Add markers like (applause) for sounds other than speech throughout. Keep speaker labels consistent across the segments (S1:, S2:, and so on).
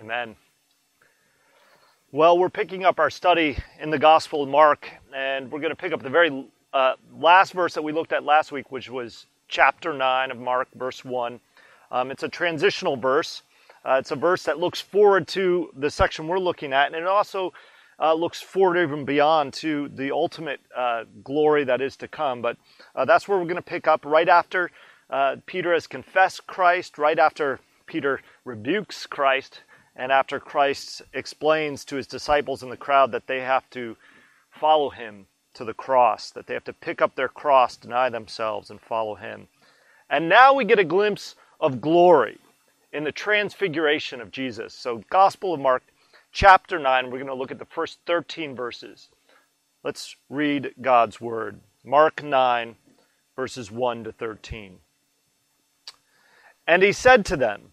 S1: Amen. Well, we're picking up our study in the Gospel of Mark, and we're going to pick up the very uh, last verse that we looked at last week, which was chapter 9 of Mark, verse 1. Um, it's a transitional verse. Uh, it's a verse that looks forward to the section we're looking at, and it also uh, looks forward even beyond to the ultimate uh, glory that is to come. But uh, that's where we're going to pick up right after uh, Peter has confessed Christ, right after Peter rebukes Christ and after Christ explains to his disciples in the crowd that they have to follow him to the cross, that they have to pick up their cross, deny themselves, and follow him. And now we get a glimpse of glory in the transfiguration of Jesus. So, Gospel of Mark, chapter 9, we're going to look at the first 13 verses. Let's read God's word. Mark 9, verses 1 to 13. And he said to them,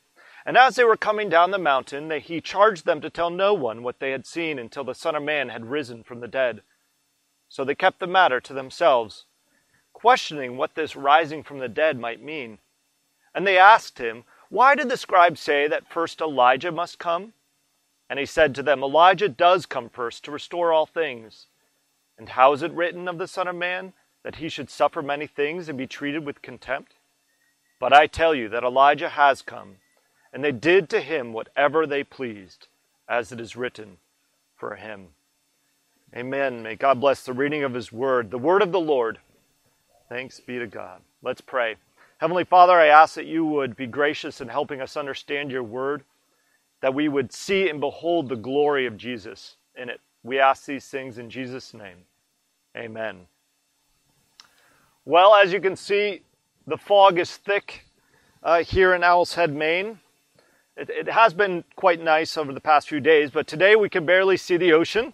S1: And as they were coming down the mountain, they, he charged them to tell no one what they had seen until the Son of Man had risen from the dead. So they kept the matter to themselves, questioning what this rising from the dead might mean. And they asked him, Why did the scribes say that first Elijah must come? And he said to them, Elijah does come first to restore all things. And how is it written of the Son of Man that he should suffer many things and be treated with contempt? But I tell you that Elijah has come and they did to him whatever they pleased, as it is written for him. Amen. May God bless the reading of his word, the word of the Lord. Thanks be to God. Let's pray. Heavenly Father, I ask that you would be gracious in helping us understand your word, that we would see and behold the glory of Jesus in it. We ask these things in Jesus' name. Amen. Well, as you can see, the fog is thick uh, here in Owl's Head, Maine. It, it, has been quite nice over the past few days, but today we can barely see the ocean.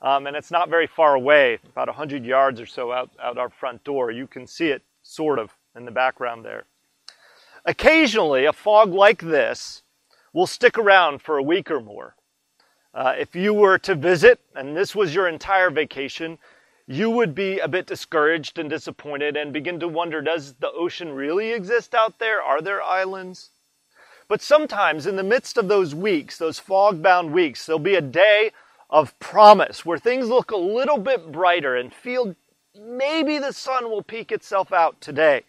S1: Um, and it's not very far away, about 100 yards or so out, out our front door. You can see it sort of in the background there. Occasionally, a fog like this will stick around for a week or more. Uh, if you were to visit, and this was your entire vacation, you would be a bit discouraged and disappointed and begin to wonder does the ocean really exist out there? Are there islands? But sometimes in the midst of those weeks, those fog bound weeks, there'll be a day of promise where things look a little bit brighter and feel maybe the sun will peek itself out today.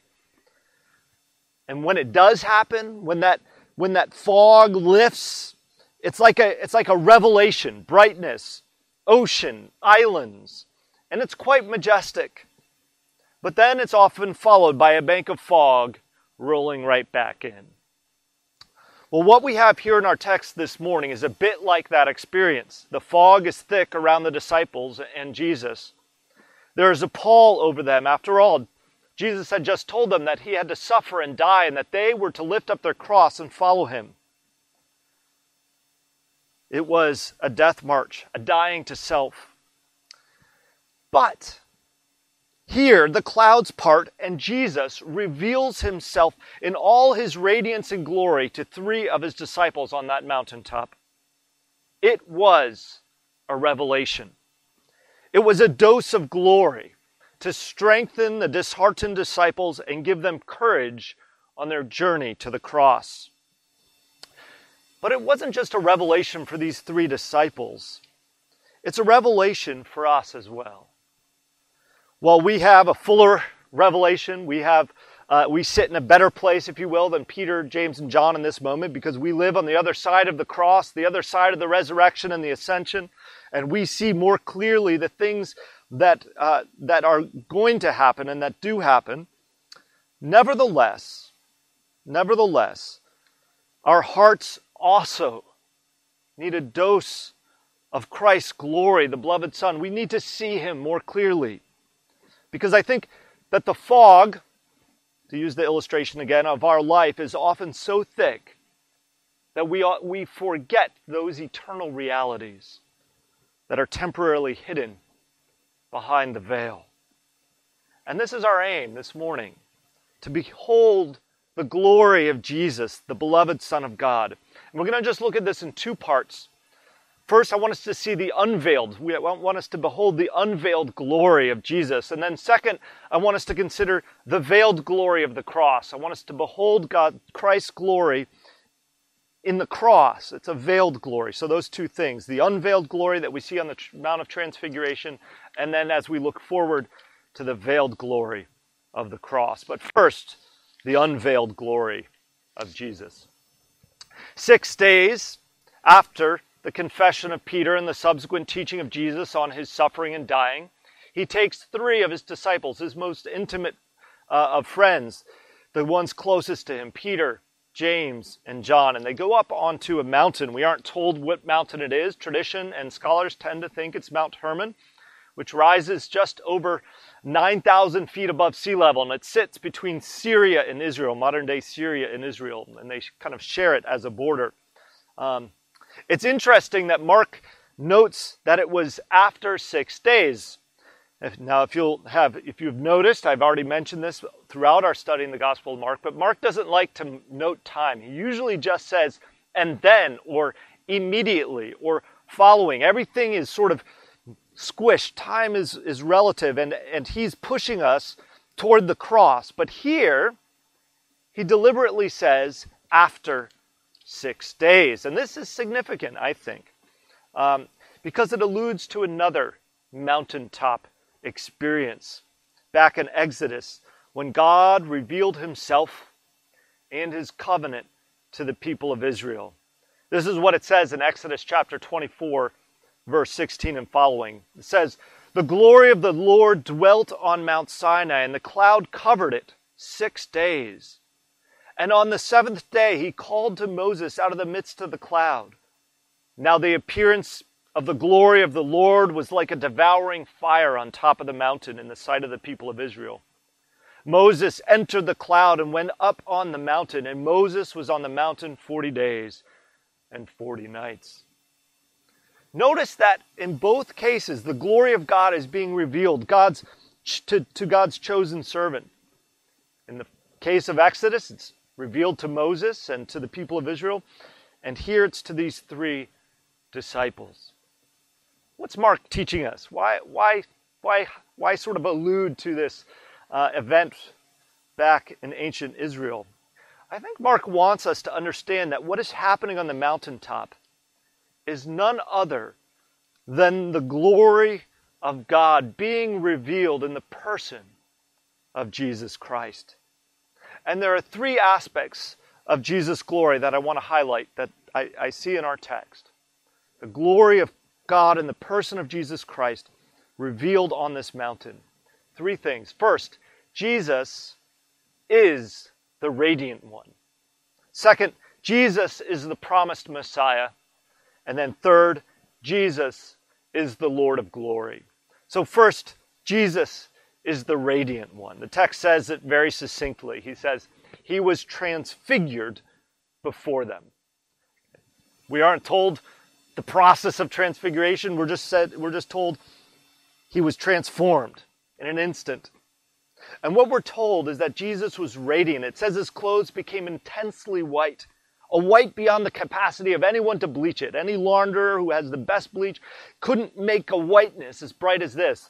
S1: And when it does happen, when that, when that fog lifts, it's like, a, it's like a revelation, brightness, ocean, islands, and it's quite majestic. But then it's often followed by a bank of fog rolling right back in. Well, what we have here in our text this morning is a bit like that experience. The fog is thick around the disciples and Jesus. There is a pall over them. After all, Jesus had just told them that he had to suffer and die and that they were to lift up their cross and follow him. It was a death march, a dying to self. But here, the clouds part, and Jesus reveals himself in all his radiance and glory to three of his disciples on that mountaintop. It was a revelation. It was a dose of glory to strengthen the disheartened disciples and give them courage on their journey to the cross. But it wasn't just a revelation for these three disciples, it's a revelation for us as well. While we have a fuller revelation, we have uh, we sit in a better place, if you will, than Peter, James, and John in this moment because we live on the other side of the cross, the other side of the resurrection and the ascension, and we see more clearly the things that, uh, that are going to happen and that do happen. Nevertheless, nevertheless, our hearts also need a dose of Christ's glory, the beloved Son. We need to see him more clearly. Because I think that the fog, to use the illustration again, of our life is often so thick that we, we forget those eternal realities that are temporarily hidden behind the veil. And this is our aim this morning to behold the glory of Jesus, the beloved Son of God. And we're going to just look at this in two parts. First, I want us to see the unveiled. We want us to behold the unveiled glory of Jesus. And then, second, I want us to consider the veiled glory of the cross. I want us to behold God, Christ's glory in the cross. It's a veiled glory. So, those two things the unveiled glory that we see on the Mount of Transfiguration, and then as we look forward to the veiled glory of the cross. But first, the unveiled glory of Jesus. Six days after the confession of Peter and the subsequent teaching of Jesus on his suffering and dying, he takes three of his disciples, his most intimate uh, of friends, the ones closest to him, Peter, James, and John, and they go up onto a mountain. We aren't told what mountain it is. Tradition and scholars tend to think it's Mount Hermon, which rises just over 9,000 feet above sea level, and it sits between Syria and Israel, modern day Syria and Israel, and they kind of share it as a border. Um, it's interesting that Mark notes that it was after six days. Now, if you'll have, if you've noticed, I've already mentioned this throughout our study in the Gospel of Mark, but Mark doesn't like to note time. He usually just says, and then, or immediately, or following. Everything is sort of squished. Time is, is relative, and, and he's pushing us toward the cross. But here, he deliberately says, after six days. And this is significant, I think, um, because it alludes to another mountaintop experience back in Exodus when God revealed himself and his covenant to the people of Israel. This is what it says in Exodus chapter 24, verse 16 and following. It says, The glory of the Lord dwelt on Mount Sinai, and the cloud covered it six days. And on the seventh day he called to Moses out of the midst of the cloud. Now the appearance of the glory of the Lord was like a devouring fire on top of the mountain in the sight of the people of Israel. Moses entered the cloud and went up on the mountain, and Moses was on the mountain 40 days and 40 nights. Notice that in both cases, the glory of God is being revealed God's, to, to God's chosen servant. In the case of Exodus, it's revealed to Moses and to the people of Israel. And here it's to these three disciples. What's Mark teaching us? Why, why, why, why sort of allude to this uh, event back in ancient Israel? I think Mark wants us to understand that what is happening on the mountaintop is none other than the glory of God being revealed in the person of Jesus Christ. And there are three aspects of Jesus' glory that I want to highlight that I, I see in our text. The glory of God in the person of Jesus Christ revealed on this mountain. Three things. First, Jesus is the radiant one. Second, Jesus is the promised Messiah. And then third, Jesus is the Lord of glory. So, first, Jesus is the radiant one. The text says it very succinctly. He says, He was transfigured before them. We aren't told the process of transfiguration, we're just, said, we're just told He was transformed in an instant. And what we're told is that Jesus was radiant. It says his clothes became intensely white, a white beyond the capacity of anyone to bleach it. Any launderer who has the best bleach couldn't make a whiteness as bright as this.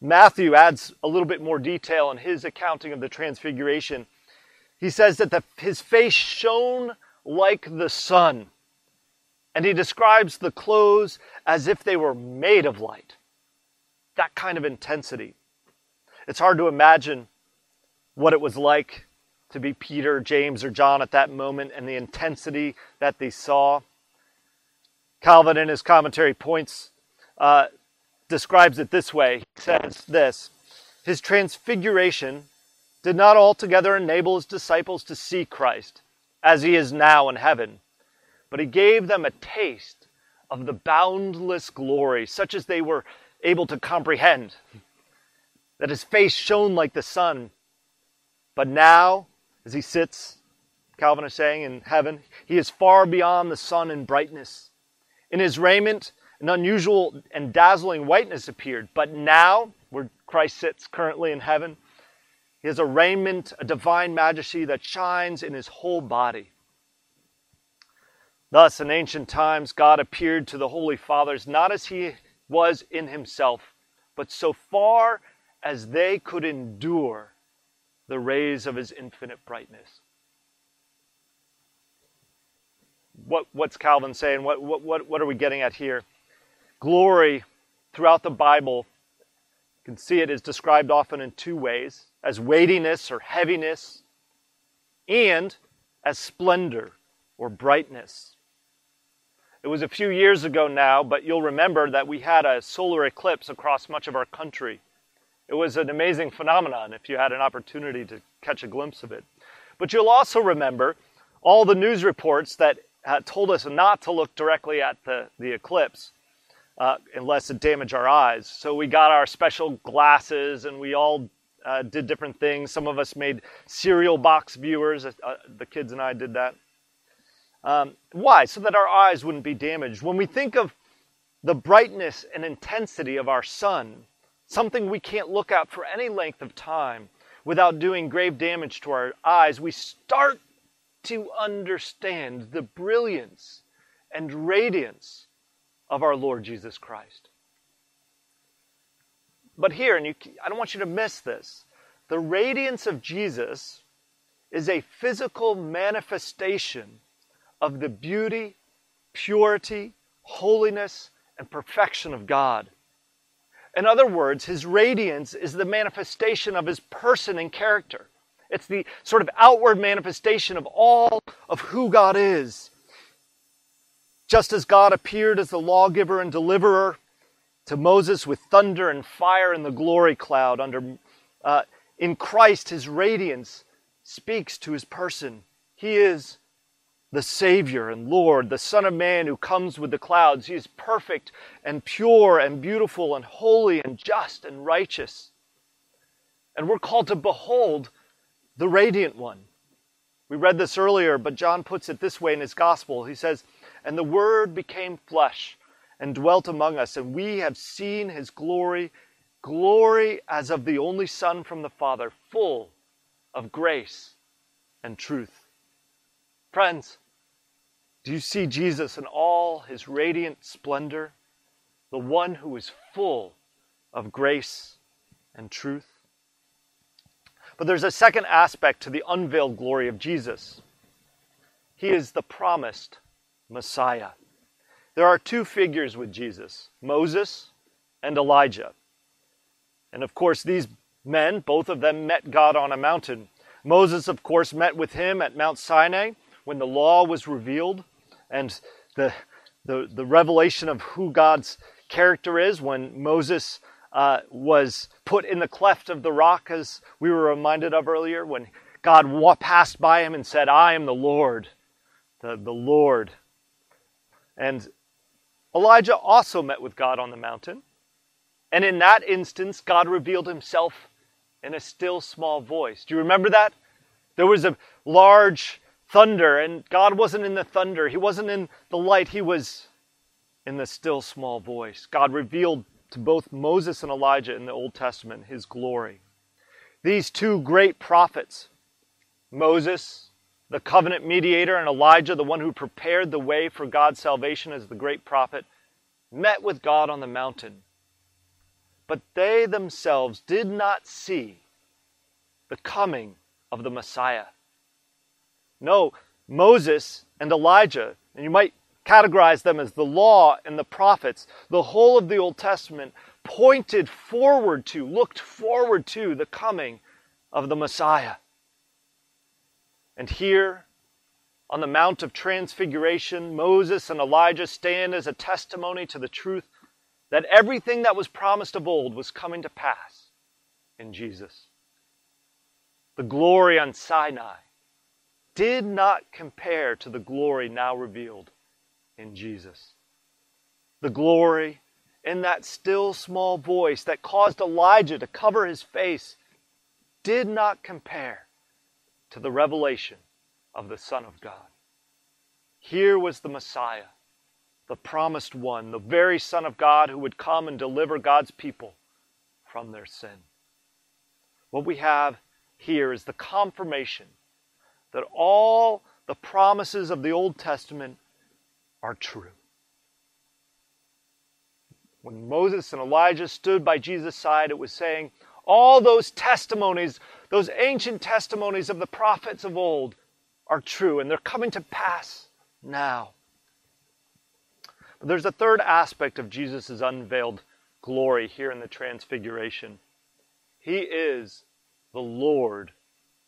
S1: Matthew adds a little bit more detail in his accounting of the transfiguration. He says that the, his face shone like the sun, and he describes the clothes as if they were made of light. That kind of intensity. It's hard to imagine what it was like to be Peter, James, or John at that moment and the intensity that they saw. Calvin, in his commentary, points, uh, describes it this way. He says this His transfiguration did not altogether enable his disciples to see Christ as he is now in heaven, but he gave them a taste of the boundless glory, such as they were able to comprehend. That his face shone like the sun. But now, as he sits, Calvin is saying, in heaven, he is far beyond the sun in brightness. In his raiment, an unusual and dazzling whiteness appeared. But now, where Christ sits currently in heaven, he has a raiment, a divine majesty that shines in his whole body. Thus, in ancient times, God appeared to the Holy Fathers not as he was in himself, but so far as they could endure the rays of his infinite brightness. What, what's Calvin saying? What, what, what, what are we getting at here? Glory throughout the Bible, you can see it is described often in two ways as weightiness or heaviness, and as splendor or brightness. It was a few years ago now, but you'll remember that we had a solar eclipse across much of our country. It was an amazing phenomenon if you had an opportunity to catch a glimpse of it. But you'll also remember all the news reports that told us not to look directly at the, the eclipse uh, unless it damaged our eyes. So we got our special glasses and we all uh, did different things. Some of us made cereal box viewers. Uh, the kids and I did that. Um, why? So that our eyes wouldn't be damaged. When we think of the brightness and intensity of our sun, something we can't look at for any length of time without doing grave damage to our eyes, we start to understand the brilliance and radiance of our Lord Jesus Christ. But here, and you, I don't want you to miss this, the radiance of Jesus is a physical manifestation of the beauty, purity, holiness, and perfection of God. In other words, his radiance is the manifestation of his person and character. It's the sort of outward manifestation of all of who God is. Just as God appeared as the lawgiver and deliverer to Moses with thunder and fire in the glory cloud under uh, in Christ his radiance speaks to his person. He is the Savior and Lord, the Son of Man who comes with the clouds. He is perfect and pure and beautiful and holy and just and righteous. And we're called to behold the radiant one. We read this earlier, but John puts it this way in his gospel. He says, And the Word became flesh and dwelt among us, and we have seen his glory, glory as of the only Son from the Father, full of grace and truth. Friends, do you see Jesus in all his radiant splendor, the one who is full of grace and truth? But there's a second aspect to the unveiled glory of Jesus. He is the promised Messiah. There are two figures with Jesus Moses and Elijah. And of course, these men, both of them, met God on a mountain. Moses, of course, met with him at Mount Sinai when the law was revealed and the, the, the revelation of who God's character is when Moses uh, was put in the cleft of the rock, as we were reminded of earlier, when God passed by him and said, I am the Lord, the, the Lord. And Elijah also met with God on the mountain. And in that instance, God revealed himself in a still small voice. Do you remember that? There was a large thunder, and God wasn't in the thunder. He wasn't in the light. He was in the still small voice. God revealed to both Moses and Elijah in the Old Testament his glory. These two great prophets, Moses, the covenant mediator, and Elijah, the one who prepared the way for God's salvation as the great prophet, met with God on the mountain. But they themselves did not see the coming of the Messiah. No, Moses and Elijah, and you might categorize them as the law and the prophets, the whole of the Old Testament pointed forward to, looked forward to the coming of the Messiah. And here, on the Mount of Transfiguration, Moses and Elijah stand as a testimony to the truth that everything that was promised of old was coming to pass in Jesus. The glory on Sinai did not compare to the glory now revealed in Jesus. The glory in that still small voice that caused Elijah to cover his face did not compare to the revelation of the Son of God. Here was the Messiah, the promised one, the very Son of God who would come and deliver God's people from their sin. What we have here is the confirmation that all the promises of the Old Testament are true. When Moses and Elijah stood by Jesus' side, it was saying, all those testimonies, those ancient testimonies of the prophets of old, are true, and they're coming to pass now. But there's a third aspect of Jesus' unveiled glory here in the Transfiguration. He is the Lord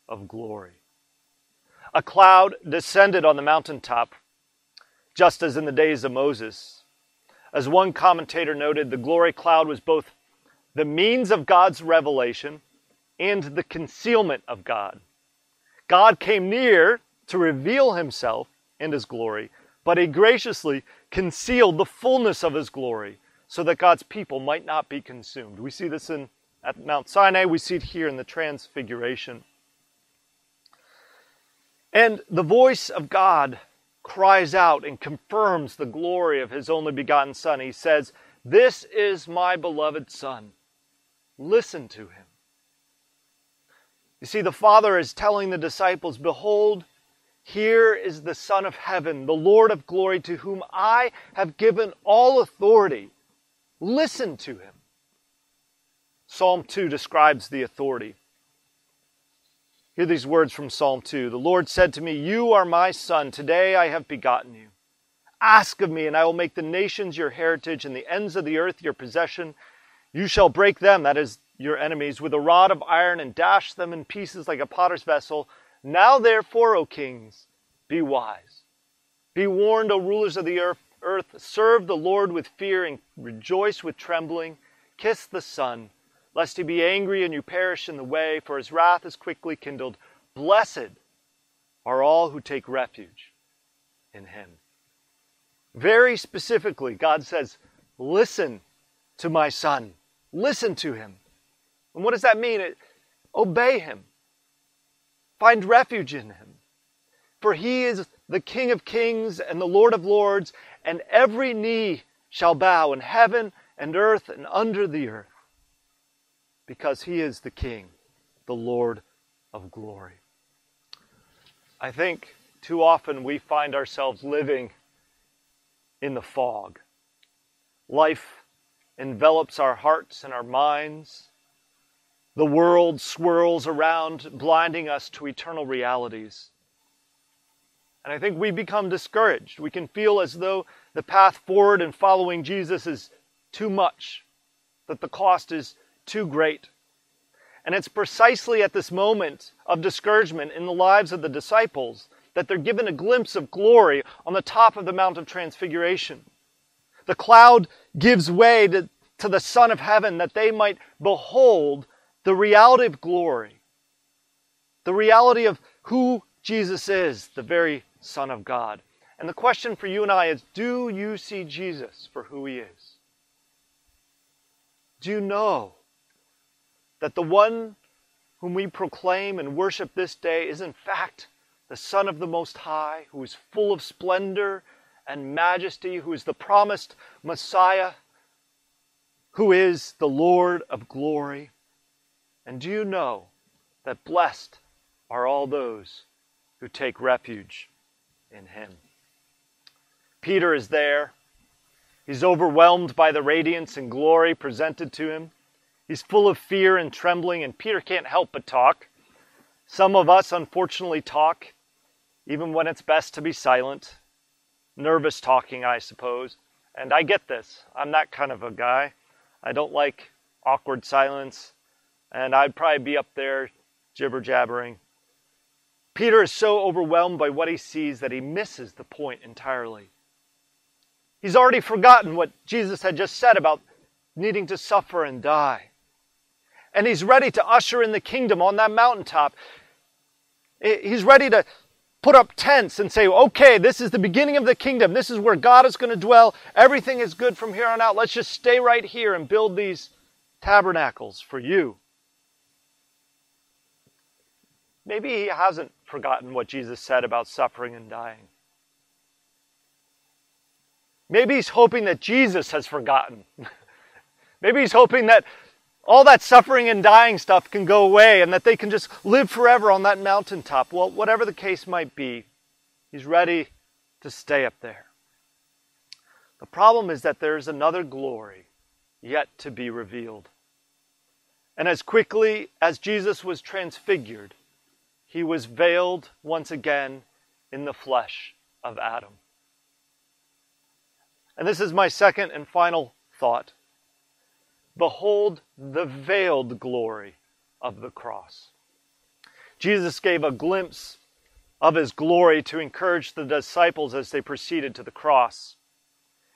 S1: of glory. A cloud descended on the mountaintop, just as in the days of Moses. As one commentator noted, the glory cloud was both the means of God's revelation and the concealment of God. God came near to reveal himself and his glory, but he graciously concealed the fullness of his glory so that God's people might not be consumed. We see this in at Mount Sinai, we see it here in the Transfiguration. And the voice of God cries out and confirms the glory of his only begotten Son. He says, This is my beloved Son. Listen to him. You see, the Father is telling the disciples, Behold, here is the Son of heaven, the Lord of glory, to whom I have given all authority. Listen to him. Psalm 2 describes the authority. Hear these words from Psalm 2 The Lord said to me, You are my son. Today I have begotten you. Ask of me, and I will make the nations your heritage and the ends of the earth your possession. You shall break them, that is, your enemies, with a rod of iron and dash them in pieces like a potter's vessel. Now, therefore, O kings, be wise. Be warned, O rulers of the earth. Serve the Lord with fear and rejoice with trembling. Kiss the Son lest he be angry and you perish in the way, for his wrath is quickly kindled. Blessed are all who take refuge in him. Very specifically, God says, Listen to my son. Listen to him. And what does that mean? It, obey him. Find refuge in him. For he is the King of kings and the Lord of lords, and every knee shall bow in heaven and earth and under the earth because he is the King, the Lord of glory. I think too often we find ourselves living in the fog. Life envelops our hearts and our minds. The world swirls around, blinding us to eternal realities. And I think we become discouraged. We can feel as though the path forward in following Jesus is too much, that the cost is too great. And it's precisely at this moment of discouragement in the lives of the disciples that they're given a glimpse of glory on the top of the Mount of Transfiguration. The cloud gives way to, to the Son of Heaven that they might behold the reality of glory, the reality of who Jesus is, the very Son of God. And the question for you and I is do you see Jesus for who he is? Do you know that the one whom we proclaim and worship this day is in fact the Son of the Most High, who is full of splendor and majesty, who is the promised Messiah, who is the Lord of glory. And do you know that blessed are all those who take refuge in him? Peter is there. He's overwhelmed by the radiance and glory presented to him. He's full of fear and trembling, and Peter can't help but talk. Some of us, unfortunately, talk, even when it's best to be silent. Nervous talking, I suppose. And I get this. I'm that kind of a guy. I don't like awkward silence, and I'd probably be up there jibber jabbering. Peter is so overwhelmed by what he sees that he misses the point entirely. He's already forgotten what Jesus had just said about needing to suffer and die. And he's ready to usher in the kingdom on that mountaintop. He's ready to put up tents and say, okay, this is the beginning of the kingdom. This is where God is going to dwell. Everything is good from here on out. Let's just stay right here and build these tabernacles for you. Maybe he hasn't forgotten what Jesus said about suffering and dying. Maybe he's hoping that Jesus has forgotten. (laughs) Maybe he's hoping that all that suffering and dying stuff can go away and that they can just live forever on that mountaintop. Well, whatever the case might be, he's ready to stay up there. The problem is that there's another glory yet to be revealed. And as quickly as Jesus was transfigured, he was veiled once again in the flesh of Adam. And this is my second and final thought. Behold the veiled glory of the cross. Jesus gave a glimpse of his glory to encourage the disciples as they proceeded to the cross.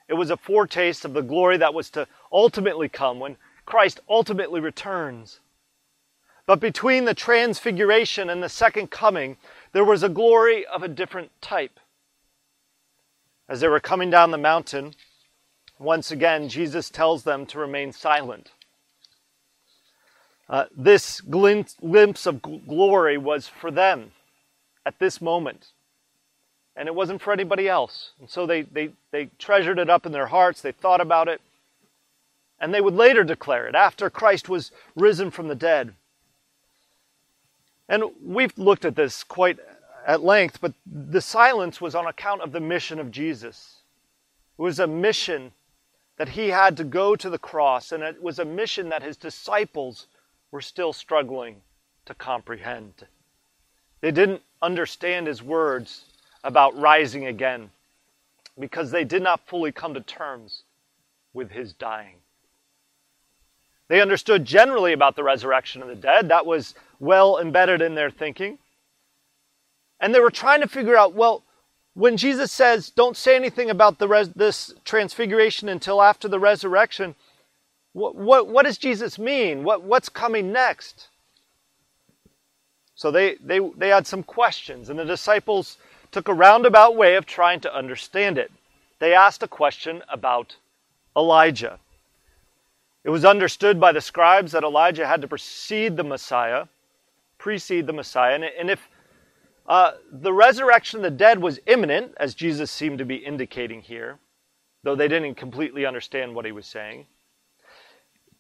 S1: It was a foretaste of the glory that was to ultimately come when Christ ultimately returns. But between the transfiguration and the second coming, there was a glory of a different type. As they were coming down the mountain, once again, Jesus tells them to remain silent. Uh, this glimpse of glory was for them at this moment. And it wasn't for anybody else. And so they, they, they treasured it up in their hearts, they thought about it, and they would later declare it after Christ was risen from the dead. And we've looked at this quite at length, but the silence was on account of the mission of Jesus. It was a mission that he had to go to the cross, and it was a mission that his disciples were still struggling to comprehend. They didn't understand his words about rising again because they did not fully come to terms with his dying. They understood generally about the resurrection of the dead. That was well embedded in their thinking. And they were trying to figure out well, when Jesus says, don't say anything about the res- this transfiguration until after the resurrection, what, what, what does Jesus mean? What, what's coming next? So they, they, they had some questions, and the disciples took a roundabout way of trying to understand it. They asked a question about Elijah. It was understood by the scribes that Elijah had to precede the Messiah, precede the Messiah, and, if uh, the resurrection of the dead was imminent, as Jesus seemed to be indicating here, though they didn't completely understand what he was saying.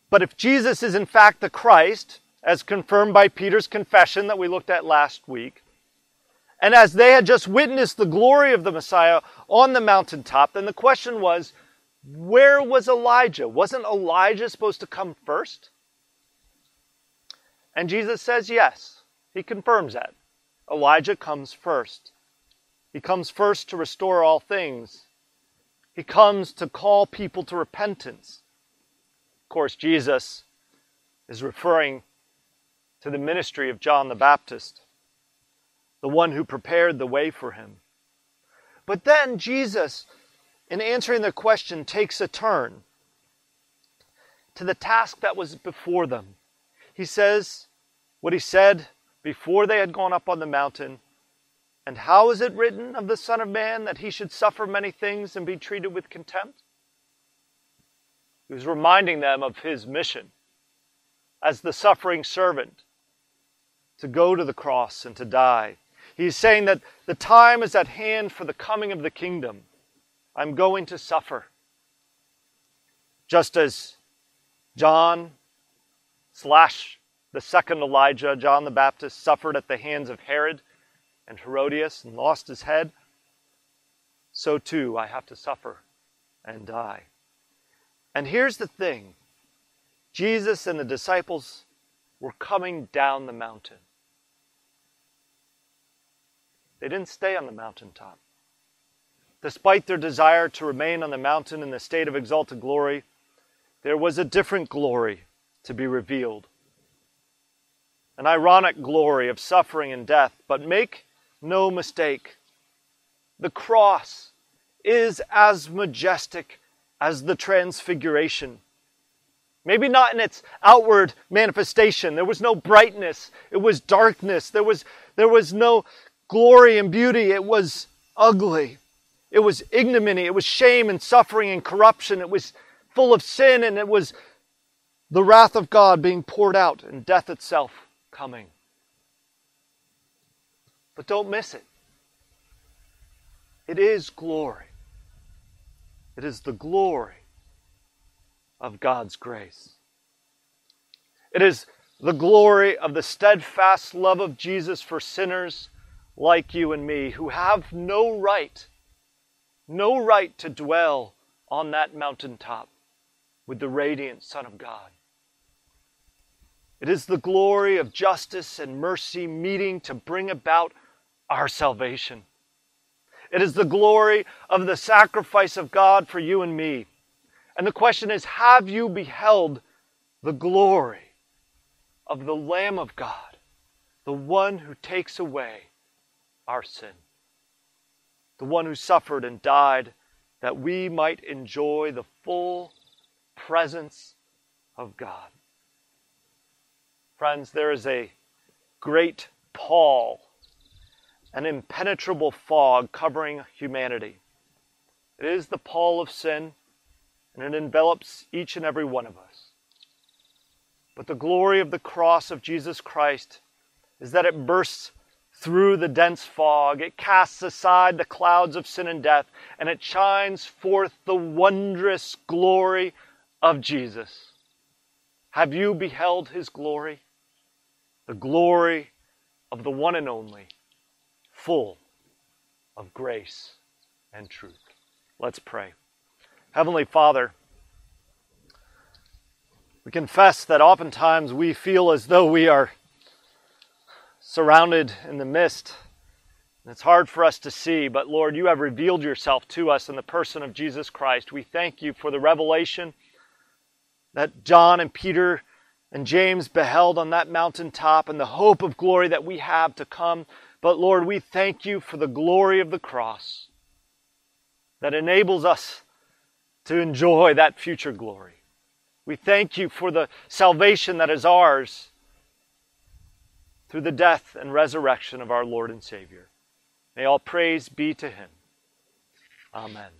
S1: But if Jesus is in fact the Christ, as confirmed by Peter's confession that we looked at last week, and as they had just witnessed the glory of the Messiah on the mountaintop, then the question was, where was Elijah? Wasn't Elijah supposed to come first? And Jesus says yes. He confirms that. Elijah comes first. He comes first to restore all things. He comes to call people to repentance. Of course, Jesus is referring to the ministry of John the Baptist, the one who prepared the way for him. But then Jesus, in answering the question, takes a turn to the task that was before them. He says what he said before they had gone up on the mountain. And how is it written of the Son of Man that he should suffer many things and be treated with contempt? He was reminding them of his mission as the suffering servant to go to the cross and to die. He's saying that the time is at hand for the coming of the kingdom. I'm going to suffer. Just as John slash the second Elijah, John the Baptist, suffered at the hands of Herod and Herodias and lost his head, so too I have to suffer and die. And here's the thing Jesus and the disciples were coming down the mountain. They didn't stay on the mountaintop. Despite their desire to remain on the mountain in the state of exalted glory, there was a different glory to be revealed an ironic glory of suffering and death, but make no mistake. The cross is as majestic as the transfiguration. Maybe not in its outward manifestation. There was no brightness. It was darkness. There was, there was no glory and beauty. It was ugly. It was ignominy. It was shame and suffering and corruption. It was full of sin and it was the wrath of God being poured out and death itself coming. But don't miss it. It is glory. It is the glory of God's grace. It is the glory of the steadfast love of Jesus for sinners like you and me who have no right, no right to dwell on that mountaintop with the radiant Son of God. It is the glory of justice and mercy meeting to bring about our salvation. It is the glory of the sacrifice of God for you and me. And the question is have you beheld the glory of the Lamb of God, the one who takes away our sin, the one who suffered and died that we might enjoy the full presence of God? Friends, there is a great pall, an impenetrable fog covering humanity. It is the pall of sin, and it envelops each and every one of us. But the glory of the cross of Jesus Christ is that it bursts through the dense fog, it casts aside the clouds of sin and death, and it shines forth the wondrous glory of Jesus. Have you beheld his glory? the glory of the one and only, full of grace and truth. Let's pray. Heavenly Father, we confess that oftentimes we feel as though we are surrounded in the mist. It's hard for us to see, but Lord, you have revealed yourself to us in the person of Jesus Christ. We thank you for the revelation that John and Peter and James beheld on that mountaintop and the hope of glory that we have to come. But Lord, we thank you for the glory of the cross that enables us to enjoy that future glory. We thank you for the salvation that is ours through the death and resurrection of our Lord and Savior. May all praise be to him. Amen.